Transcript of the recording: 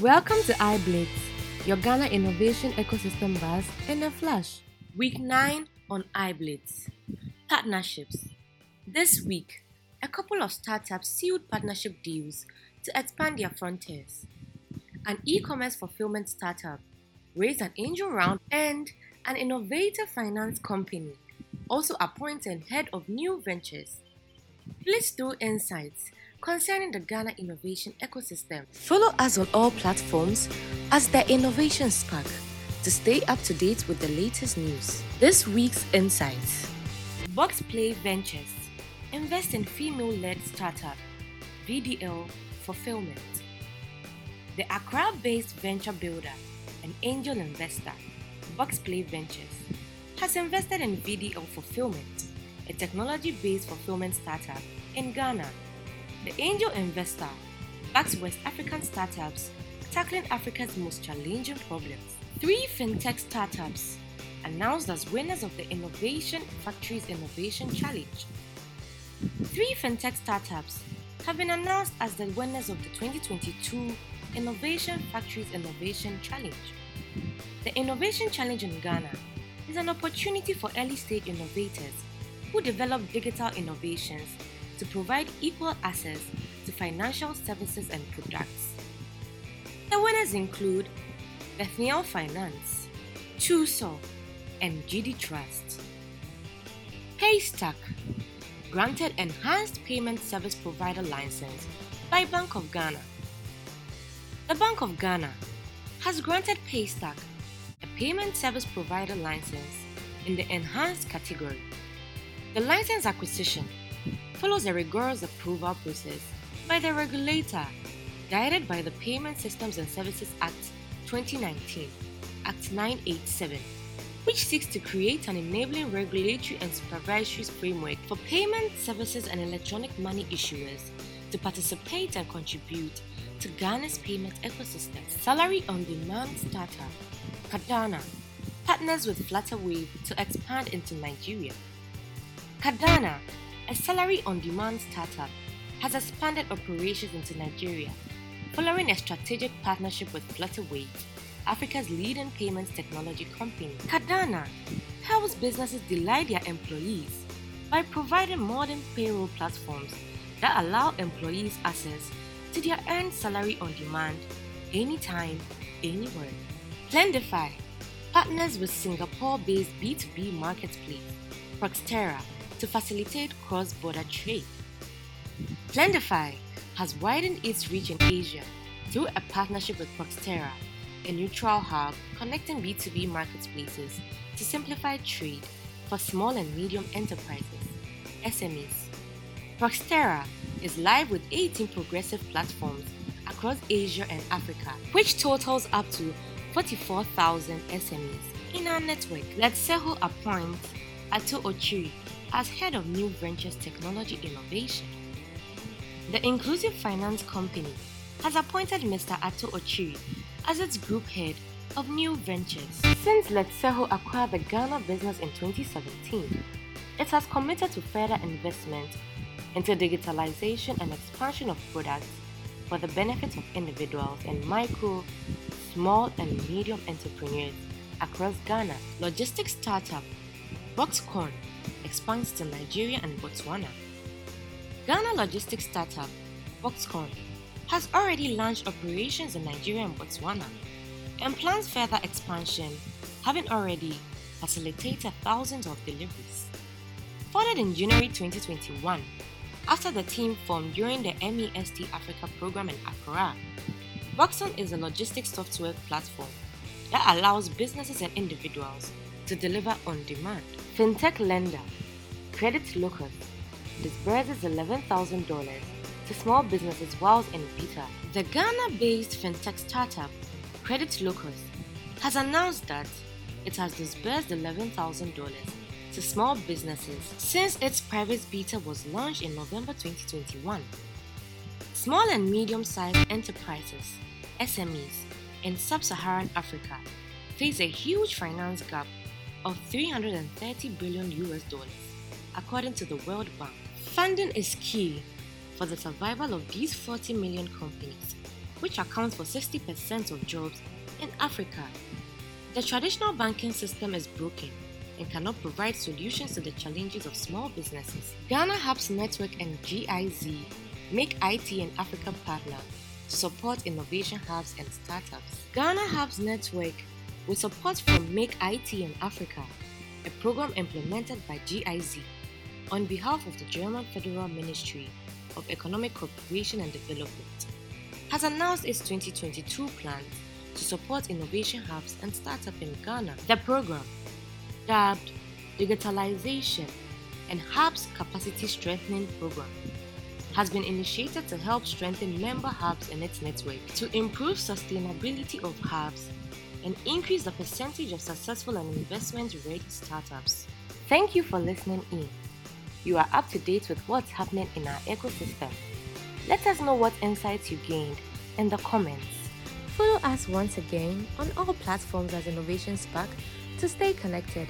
Welcome to iBlitz, your Ghana innovation ecosystem buzz in a flash. Week 9 on iBlitz Partnerships. This week, a couple of startups sealed partnership deals to expand their frontiers. An e commerce fulfillment startup raised an angel round, and an innovative finance company also appointed head of new ventures. Please do insights concerning the Ghana innovation ecosystem. Follow us on all platforms as the Innovation Spark to stay up to date with the latest news. This week's insights Boxplay Ventures invest in female led startup VDL Fulfillment. The Accra based venture builder and angel investor, Boxplay Ventures, has invested in VDL Fulfillment, a technology based fulfillment startup in Ghana the angel investor backs West African startups tackling Africa's most challenging problems. Three fintech startups announced as winners of the Innovation Factories Innovation Challenge. Three fintech startups have been announced as the winners of the 2022 Innovation Factories Innovation Challenge. The Innovation Challenge in Ghana is an opportunity for early stage innovators who develop digital innovations to provide equal access to financial services and products. The winners include Bethniel Finance, Chuso, and GD Trust. Paystack granted Enhanced Payment Service Provider license by Bank of Ghana. The Bank of Ghana has granted Paystack a payment service provider license in the enhanced category. The license acquisition follows a rigorous approval process by the regulator, guided by the Payment Systems and Services Act 2019, Act 987, which seeks to create an enabling regulatory and supervisory framework for payment services and electronic money issuers to participate and contribute to Ghana's payment ecosystem. Salary on demand startup, Kadana, partners with Flutterwave to expand into Nigeria. Kadana a salary on demand startup, has expanded operations into Nigeria following a strategic partnership with Flutterwave, Africa's leading payments technology company. Kadana helps businesses delight their employees by providing modern payroll platforms that allow employees access to their earned salary on demand anytime, anywhere. Plendify partners with Singapore based B2B marketplace, Proxtera to facilitate cross-border trade. Plendify has widened its reach in Asia through a partnership with Proxtera, a neutral hub connecting B2B marketplaces to simplify trade for small and medium enterprises, SMEs. Proxtera is live with 18 progressive platforms across Asia and Africa, which totals up to 44,000 SMEs in our network. Letshego appoint Ato Ochiri as head of New Ventures Technology Innovation. The Inclusive Finance Company has appointed Mr. Ato Ochiri as its group head of New Ventures. Since Letshego acquired the Ghana business in 2017, it has committed to further investment into digitalization and expansion of products for the benefit of individuals and micro, small, and medium entrepreneurs across Ghana. Logistics startup Boxconn expands to Nigeria and Botswana. Ghana logistics startup Boxconn has already launched operations in Nigeria and Botswana and plans further expansion, having already facilitated thousands of deliveries. Founded in January 2021, after the team formed during the MEST Africa program in Accra, Boxconn is a logistics software platform that allows businesses and individuals to deliver on demand. FinTech lender Credit Locus disburses $11,000 to small businesses whilst in beta. The Ghana based fintech startup Credit Locus has announced that it has disbursed $11,000 to small businesses since its private beta was launched in November 2021. Small and medium sized enterprises, SMEs, in sub Saharan Africa face a huge finance gap of 330 billion US dollars, according to the World Bank. Funding is key for the survival of these 40 million companies, which accounts for 60% of jobs in Africa. The traditional banking system is broken and cannot provide solutions to the challenges of small businesses. Ghana Hubs Network and GIZ Make IT in Africa partner to support innovation hubs and startups. Ghana Hubs Network, with support from Make IT in Africa, a program implemented by GIZ on behalf of the German Federal Ministry of Economic Cooperation and Development, has announced its 2022 plans to support innovation hubs and startups in Ghana. The program, dubbed Digitalization and Hubs Capacity Strengthening Program, has been initiated to help strengthen member hubs in its network to improve sustainability of hubs and increase the percentage of successful and investment ready startups. Thank you for listening in. You are up to date with what's happening in our ecosystem. Let us know what insights you gained in the comments. Follow us once again on all platforms as Innovation Spark to stay connected